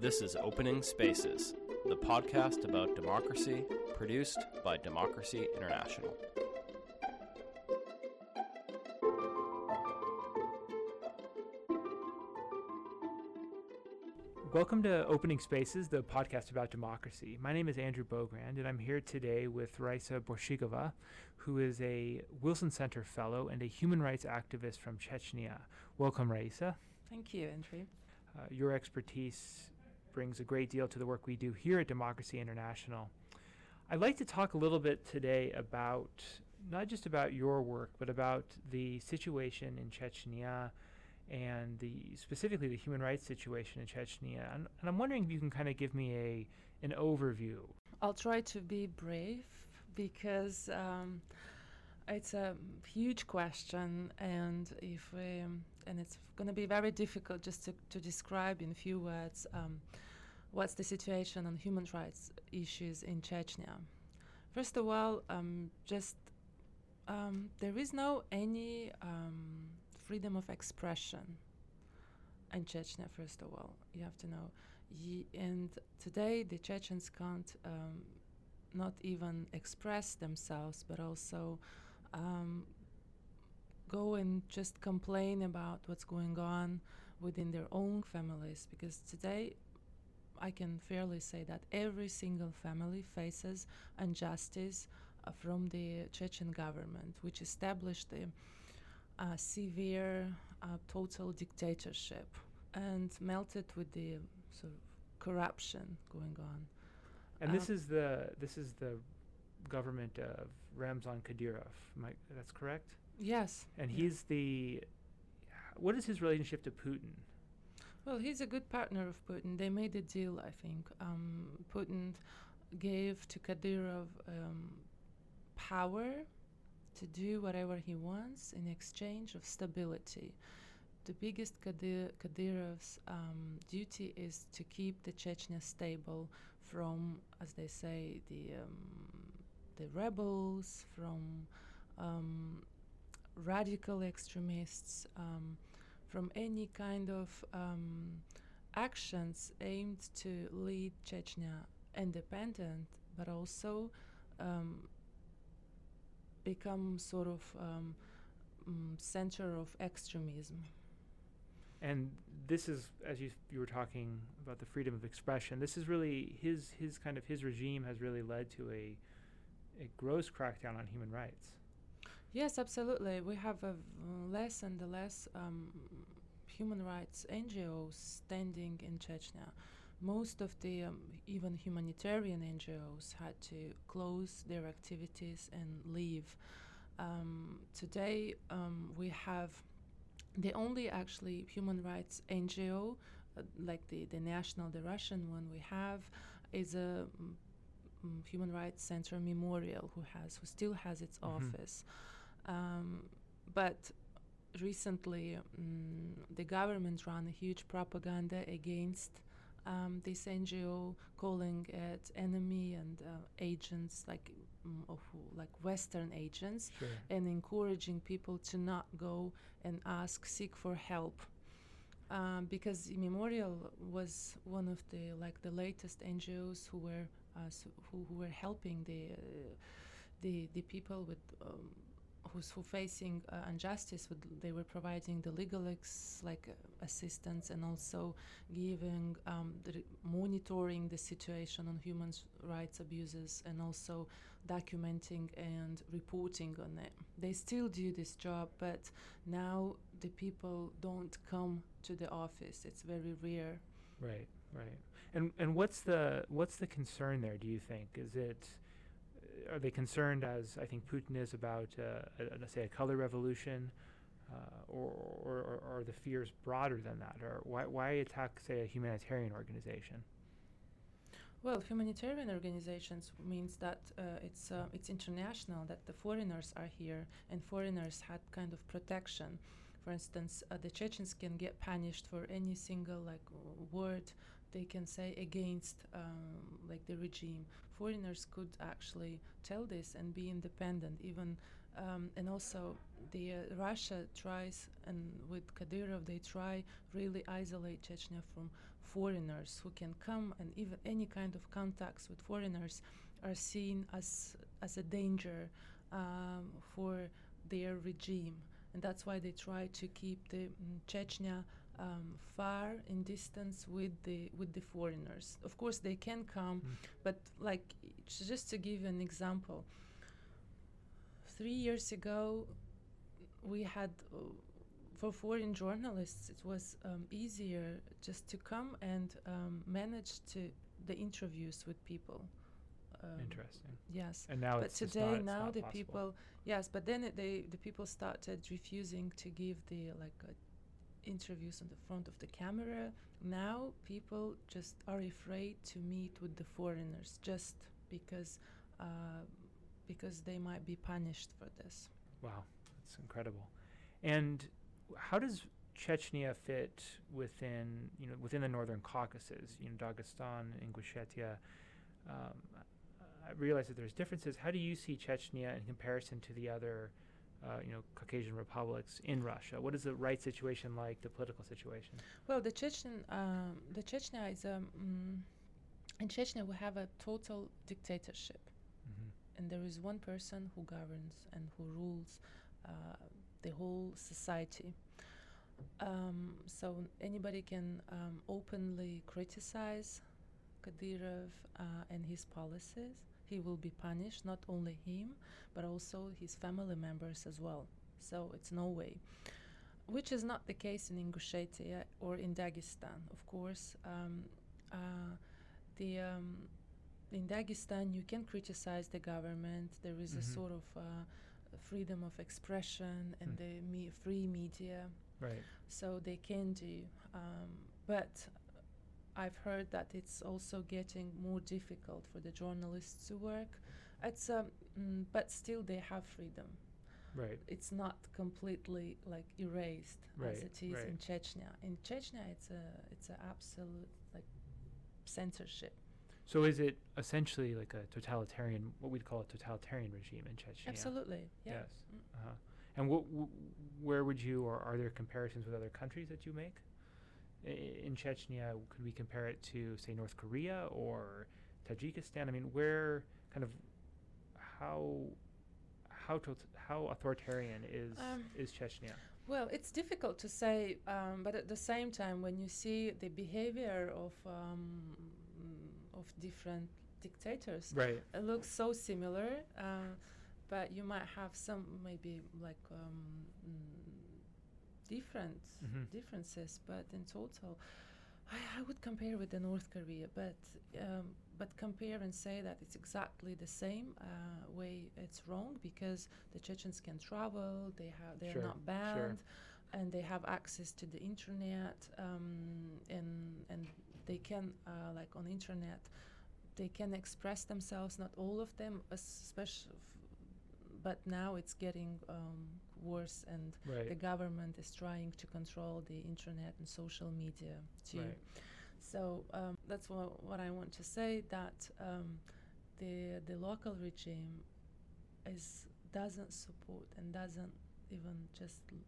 This is Opening Spaces, the podcast about democracy, produced by Democracy International. Welcome to Opening Spaces, the podcast about democracy. My name is Andrew Bogrand, and I'm here today with Raisa Borshchigova, who is a Wilson Center Fellow and a human rights activist from Chechnya. Welcome, Raisa. Thank you, Andrew. Uh, your expertise brings a great deal to the work we do here at Democracy International. I'd like to talk a little bit today about not just about your work, but about the situation in Chechnya and the specifically the human rights situation in Chechnya. And, and I'm wondering if you can kind of give me a an overview. I'll try to be brave because um, it's a huge question, and if we, and it's going to be very difficult just to, to describe in a few words um, what's the situation on human rights issues in Chechnya. First of all, um, just um, there is no any um, freedom of expression in Chechnya. First of all, you have to know, Ye- and today the Chechens can't um, not even express themselves, but also um, go and just complain about what's going on within their own families. Because today, I can fairly say that every single family faces injustice uh, from the Chechen government, which established the uh, severe, uh, total dictatorship and melted with the sort of corruption going on. And this Uh, is the this is the government of Ramzan Kadyrov. I, that's correct. Yes. And he's the what is his relationship to Putin? Well, he's a good partner of Putin. They made a deal, I think. Um, Putin gave to Kadyrov um, power to do whatever he wants in exchange of stability. The biggest Kadyr- Kadyrov's um, duty is to keep the Chechnya stable from, as they say, the um, the rebels, from um, radical extremists, um, from any kind of um, actions aimed to lead Chechnya independent, but also um, become sort of um, mm, center of extremism. And this is, as you you were talking about the freedom of expression. This is really his his kind of his regime has really led to a a gross crackdown on human rights. Yes, absolutely. We have a v- less and less um, human rights NGOs standing in Chechnya. Most of the um, even humanitarian NGOs had to close their activities and leave. Um, today, um, we have the only actually human rights NGO, uh, like the, the national, the Russian one we have, is a mm, mm, Human Rights Center Memorial, who has who still has its Mhm. office. Um, but recently, mm, the government ran a huge propaganda against um, this NGO, calling it enemy and uh, agents like mm, of like Western agents, Sure. and encouraging people to not go and ask, seek for help. Um, because Memorial was one of the like the latest NGOs who were uh, s who, who were helping the uh, the the people with um, who's who facing uh, injustice. They were providing the legal ex, like uh, assistance and also giving um, the, monitoring the situation on human rights abuses and also documenting and reporting on it. They still do this job, but now the people don't come to the office. It's very rare. Right, right. And and what's the what's the concern there? Do you think is it are they concerned as I think Putin is about uh, a, a, say a color revolution, uh, or, or or are the fears broader than that? Or why why attack say a humanitarian organization? Well, humanitarian organizations means that uh, it's uh, it's international. That the foreigners are here, and foreigners had kind of protection. For instance, uh, the Chechens can get punished for any single like word they can say against um, like the regime. Foreigners could actually tell this and be independent. Even um, and also the uh, Russia tries, and with Kadyrov they try really isolate Chechnya from foreigners who can come, and even any kind of contacts with foreigners are seen as as a danger um, for their regime, and that's why they try to keep the mm, Chechnya um, far in distance with the with the foreigners. Of course, they can come, Mm. but like just to give an example, three years ago, we had. Uh, for foreign journalists, it was um, easier just to come and um, manage to the interviews with people. Um, Interesting. Yes, And now but today not, now the possible. people yes but then it, they the people started refusing to give the like uh, interviews on the front of the camera now people just are afraid to meet with the foreigners just because uh, because they might be punished for this Wow, that's incredible. And how does Chechnya fit within you know within the Northern Caucasus? You know, Dagestan, Ingushetia. Um, I realize that there's differences. How do you see Chechnya in comparison to the other, uh, you know, Caucasian republics in Russia? What is the right situation like? The political situation? well the chechen um, the chechnya is um, mm, in chechnya we have a total dictatorship Mm-hmm. and there is one person who governs and who rules uh, the whole society. Um, so anybody can um, openly criticize Kadyrov uh, and his policies. He will be punished, not only him, but also his family members as well. So it's no way. Which is not the case in Ingushetia or in Dagestan, of course. Um, uh, the um, in Dagestan, you can criticize the government. There is a Mhm. sort of uh, freedom of expression and Hmm. the me- free media, Right. so they can do. Um, but I've heard that it's also getting more difficult for the journalists to work. It's um, mm, but still they have freedom. Right. It's not completely like erased Right, as it is right. in Chechnya. In Chechnya, it's a it's an absolute like censorship. So is it essentially like a totalitarian, what we'd call a totalitarian regime in Chechnya? Absolutely, yeah. Yes. Mm. Uh-huh. And what, wh- where would you, or are there comparisons with other countries that you make? In Chechnya, could we compare it to, say, North Korea or Tajikistan? I mean, where kind of how how tot- how authoritarian is Um, is Chechnya? Well, it's difficult to say, um, but at the same time, when you see the behavior of um, of different dictators, Right. it looks so similar. Uh, but you might have some maybe like um, different Mhm. differences, but in total, I, I would compare with the North Korea, but um, but compare and say that it's exactly the same uh, way. It's wrong because the Chechens can travel. They have they're Sure, not sure. banned, and they have access to the internet, um, and and they can uh, like on internet, they can express themselves. Not all of them, especially. But now it's getting um, worse, and the government is trying to control the internet and social media too. Right. So um, that's what, what I want to say. That um, the the local regime is doesn't support and doesn't even just l-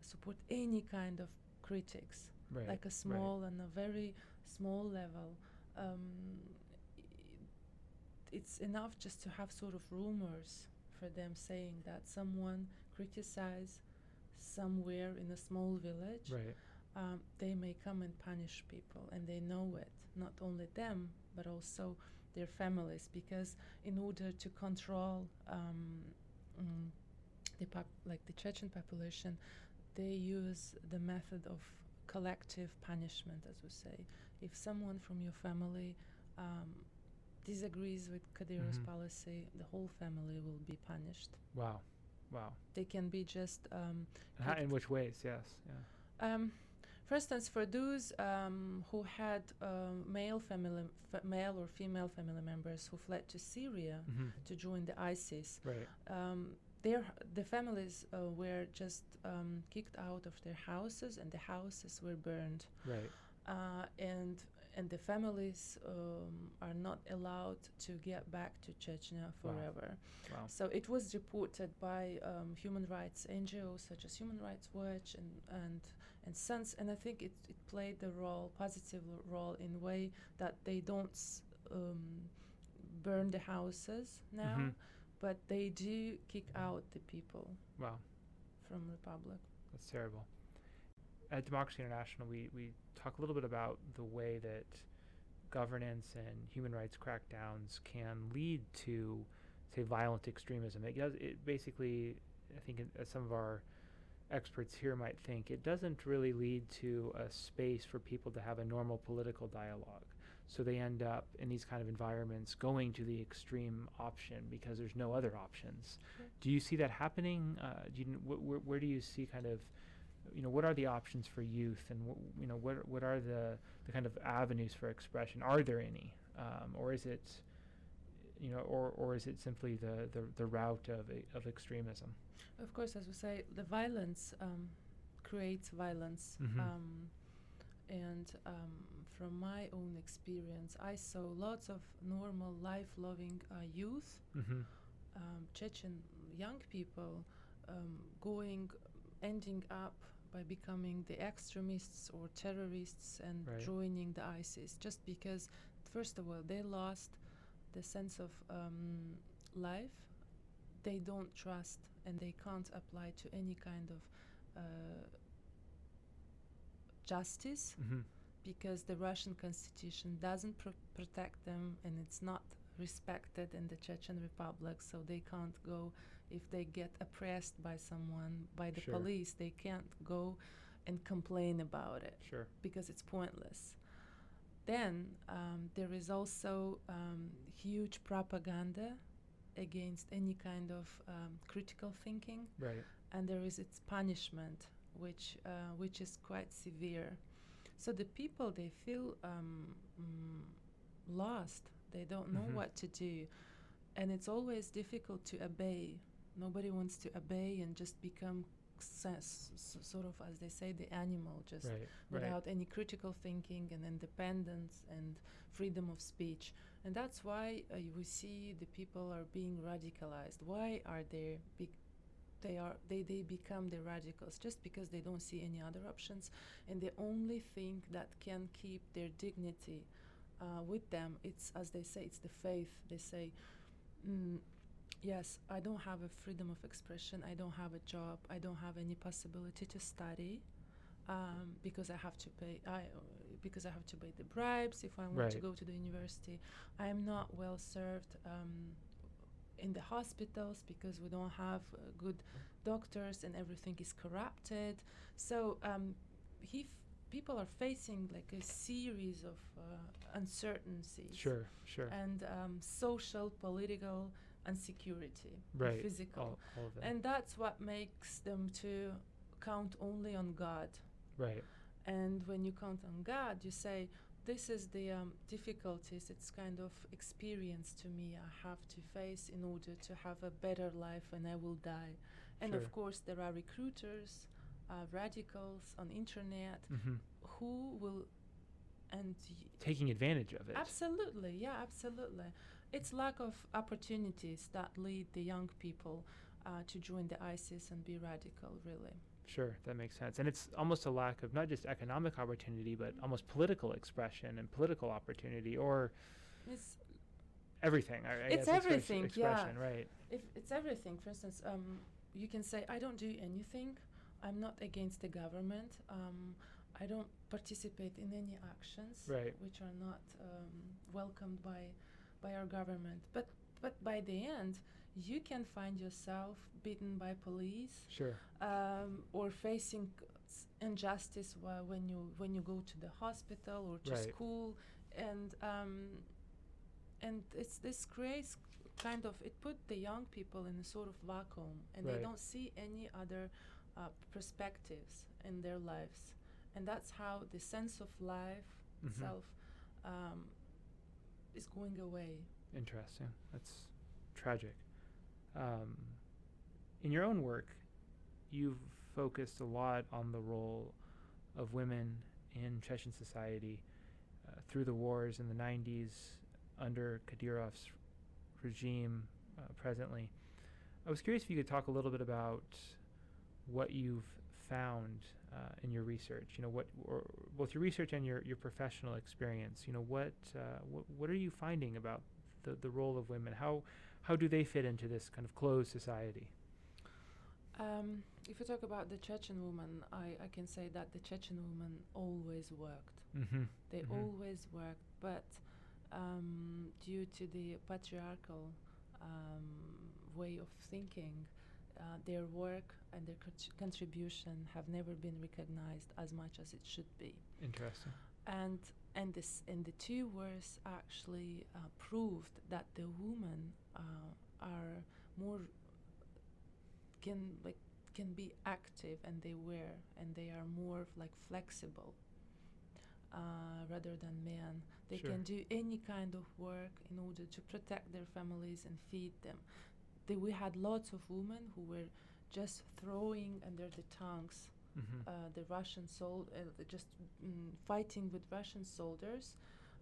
support any kind of critics, Right. like a small and a very small level. Um, it's enough just to have sort of rumors for them saying that someone criticized somewhere in a small village Right. um, they may come and punish people, and they know it. Not only them, but also their families, because in order to control um, mm, the pop- like the Chechen population, they use the method of collective punishment, as we say. If someone from your family um, disagrees with Kadyrov's Mhm. policy, the whole family will be punished. Wow. Wow. They can be just um, how, in which ways? Yes. Yeah. um, for instance, for those um, who had um, male family, f- male or female family members who fled to Syria Mm-hmm. to join the ISIS, Right. um, their the families uh, were just um, kicked out of their houses, and the houses were burned. Right. Uh, and and the families um, are not allowed to get back to Chechnya forever. Wow. So it was reported by um, human rights NGOs such as Human Rights Watch and and and Sons, and I think it, it played the role, positive role in way that they don't s- um, burn the houses now, Mhm. but they do kick out the people Wow. from Republic. That's terrible. At Democracy International, we, we talk a little bit about the way that governance and human rights crackdowns can lead to, say, violent extremism. It does. It basically, I think, it- as some of our experts here might think, it doesn't really lead to a space for people to have a normal political dialogue. So they end up in these kind of environments going to the extreme option because there's no other options. Sure. Do you see that happening? Uh, do you, wh- where, where do you see kind of, you know, what are the options for youth, and wh- you know, what what are the the kind of avenues for expression? Are there any, um, or is it, you know, or or is it simply the the, the route of of extremism? Of course, as we say, the violence um, creates violence. Mhm. Um, and um, from my own experience, I saw lots of normal, life loving uh, youth, Mm-hmm. um, Chechen young people, um, going, ending up by becoming the extremists or terrorists and Right. joining the ISIS just because, first of all, they lost the sense of um, life. They don't trust and they can't apply to any kind of uh, justice Mm-hmm. because the Russian constitution doesn't pr- protect them and it's not respected in the Chechen Republic, so they can't go if they get oppressed by someone, by the Sure. police, they can't go and complain about it Sure. because it's pointless. Then um, there is also um, huge propaganda against any kind of um, critical thinking Right. and there is its punishment, which uh, which is quite severe. So the people they feel um, mm, lost. They don't know Mhm. what to do, and it's always difficult to obey. Nobody wants to obey and just become s- s- sort of, as they say, the animal, just Right. Right. without any critical thinking and independence and freedom of speech. And that's why uh, we see the people are being radicalized. Why are they be- they are they, they become the radicals just because they don't see any other options and the only thing that can keep their dignity uh, with them it's as they say it's the faith they say mm, yes i don't have a freedom of expression i don't have a job i don't have any possibility to study um, because I have to pay I uh, because I have to pay the bribes if I want to go to the university. I am not well served um, in the hospitals because we don't have uh, good doctors and everything is corrupted. So um, he f- people are facing like a series of uh, uncertainties Sure. Sure. and um, social, political and right. physical. All, all that. And that's what makes them to count only on God. right. And when you count on God, you say, this is the um, difficulties, it's kind of experience to me I have to face in order to have a better life when I will die. And Sure. of course, there are recruiters, uh, radicals on internet Mm-hmm. who will, and y- Taking advantage of it. Absolutely, yeah, absolutely. It's lack of opportunities that lead the young people uh, to join the ISIS and be radical, really. Sure, that makes sense. And it's almost a lack of not just economic opportunity, but almost political expression and political opportunity, or It's everything. I, I It's express- everything, yeah. right? if it's everything. For instance, um, you can say, I don't do anything. I'm not against the government. Um, I don't participate in any actions Right. which are not um, welcomed by by our government. But but by the end, you can find yourself beaten by police Sure. um, or facing injustice wh- when you when you go to the hospital or to Right. school, and um, and it's this creates kind of it put the young people in a sort of vacuum, and Right. they don't see any other uh, perspectives in their lives, and that's how the sense of life Mhm. itself um, is going away. Interesting. That's tragic. Um, in your own work, you've focused a lot on the role of women in Chechen society uh, through the wars in the 90s under Kadyrov's regime uh, presently. I was curious if you could talk a little bit about what you've found uh, in your research. You know, what or both your research and your, your professional experience. You know, what uh, wh- what are you finding about the, the role of women? How how do they fit into this kind of closed society? Um, if you talk about the Chechen woman, I, I can say that the Chechen woman always worked. Mm-hmm. They Mhm. always worked, but um, due to the patriarchal um, way of thinking, uh, their work and their cont- contribution have never been recognized as much as it should be. Interesting. And and this and the two wars actually uh, proved that the women uh, are more can like can be active and they were and they are more like flexible uh, rather than men. They Sure. can do any kind of work in order to protect their families and feed them. They, we had lots of women who were just throwing under the tanks Mm-hmm. uh, the Russian sol- uh, just mm, fighting with Russian soldiers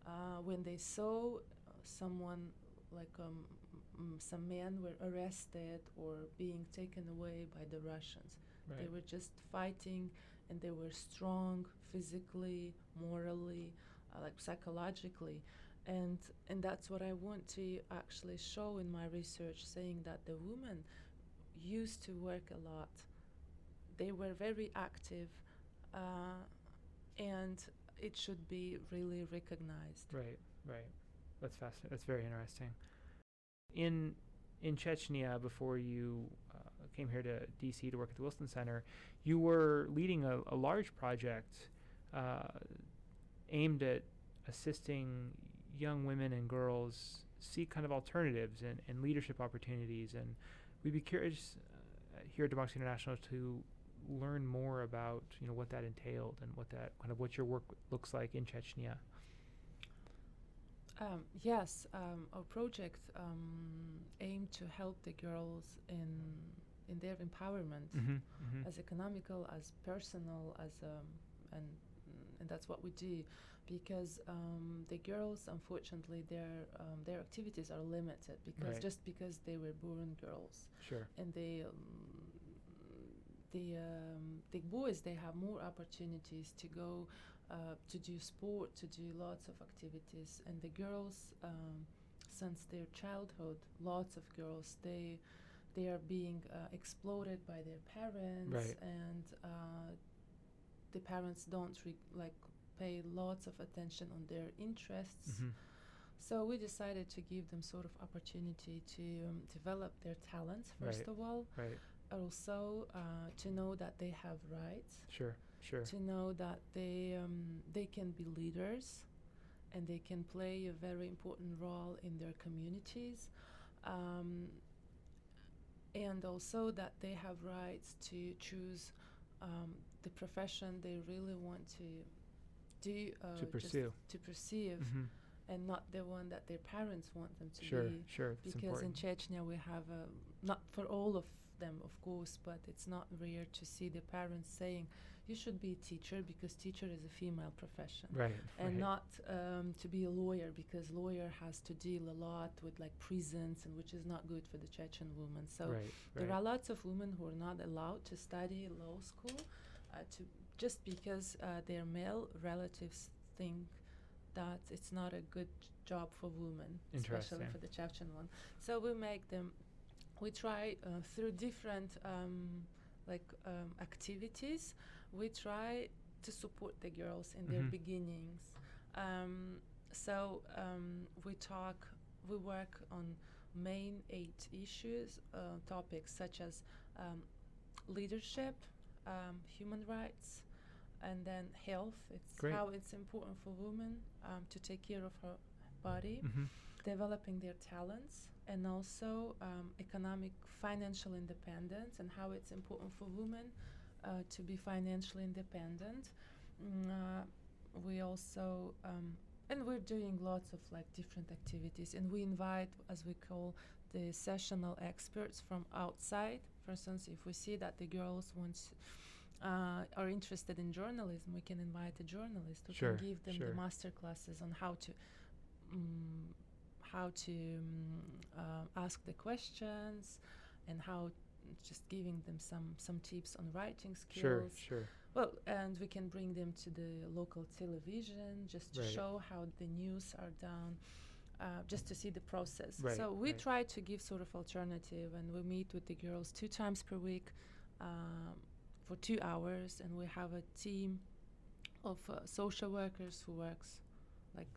uh, when they saw someone like um, mm, some men were arrested or being taken away by the Russians. right. They were just fighting and they were strong physically, morally, uh, like psychologically. And, and that's what I want to actually show in my research, saying that the women used to work a lot. They were very active, uh, and it should be really recognized. Right, right. That's fascinating. That's very interesting. In in Chechnya, before you uh, came here to DC to work at the Wilson Center, you were leading a, a large project uh, aimed at assisting young women and girls seek kind of alternatives and, and leadership opportunities. And we'd be curious uh, here at Democracy International to learn more about you know what that entailed and what that kind of what your work looks like in Chechnya. Um, yes, um, our project um, aimed to help the girls in in their empowerment, Mm-hmm. Mm-hmm. as economical, as personal, as um, and and that's what we do, because um, the girls, unfortunately, their um, their activities are limited because Right. just because they were born girls, Sure. and they. Um, the um, the boys they have more opportunities to go uh, to do sport to do lots of activities and the girls um, since their childhood lots of girls they they are being uh, exploited by their parents Right. and uh, the parents don't re- like pay lots of attention on their interests Mm-hmm. so we decided to give them sort of opportunity to um, develop their talents first Right. of all Right. also uh, to know that they have rights, Sure. Sure. to know that they um, they can be leaders, and they can play a very important role in their communities, um, and also that they have rights to choose um, the profession they really want to do uh, to pursue. to pursue, Mm-hmm. and not the one that their parents want them to Sure. be Sure. It's because in Chechnya we have uh, not for all of them of course but it's not rare to see the parents saying you should be a teacher because teacher is a female profession right. and right. not um, to be a lawyer because lawyer has to deal a lot with like prisons and which is not good for the Chechen woman so right. there right. are lots of women who are not allowed to study law school uh, to just because uh, their male relatives think that it's not a good job for women, especially for the Chechen one. So we make them, we try uh, through different um, like um, activities, we try to support the girls in their Mhm. beginnings. Um, so um, we talk, we work on main eight issues, uh, topics such as um, leadership, um, human rights, and then health. It's Great. how it's important for women um, to take care of her body, Mm-hmm. developing their talents, and also um, economic, financial independence, and how it's important for women uh, to be financially independent. Mm, uh, we also um, and we're doing lots of like different activities and we invite as we call the sessional experts from outside for instance if we see that the girls want uh, are interested in journalism, we can invite a journalist who Sure, can give them sure. the master classes on how to um, how to um, uh, ask the questions and how just giving them some some tips on writing Sure, skills. sure. Well, and we can bring them to the local television just to Right. show how the news are done, uh, just to see the process. Right, so we right. try to give sort of alternative, and we meet with the girls two times per week um, for two hours, and we have a team of uh, social workers who works like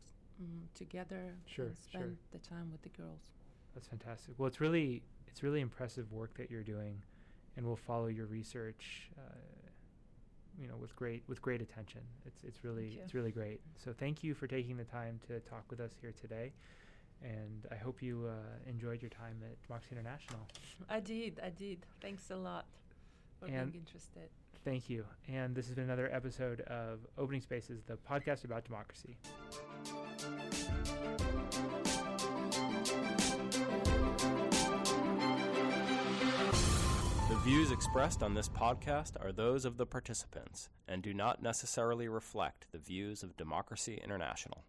mm, together Sure, and sure. spend the time with the girls. That's fantastic. Well, it's really it's really impressive work that you're doing, and we'll follow your research. Uh, you know, with great with great attention. It's it's really it's really great. So thank you for taking the time to talk with us here today, and I hope you uh, enjoyed your time at Democracy International. I did, I did. Thanks a lot for And- being interested. Thank you. And this has been another episode of Opening Spaces, the podcast about democracy. Views expressed on this podcast are those of the participants and do not necessarily reflect the views of Democracy International.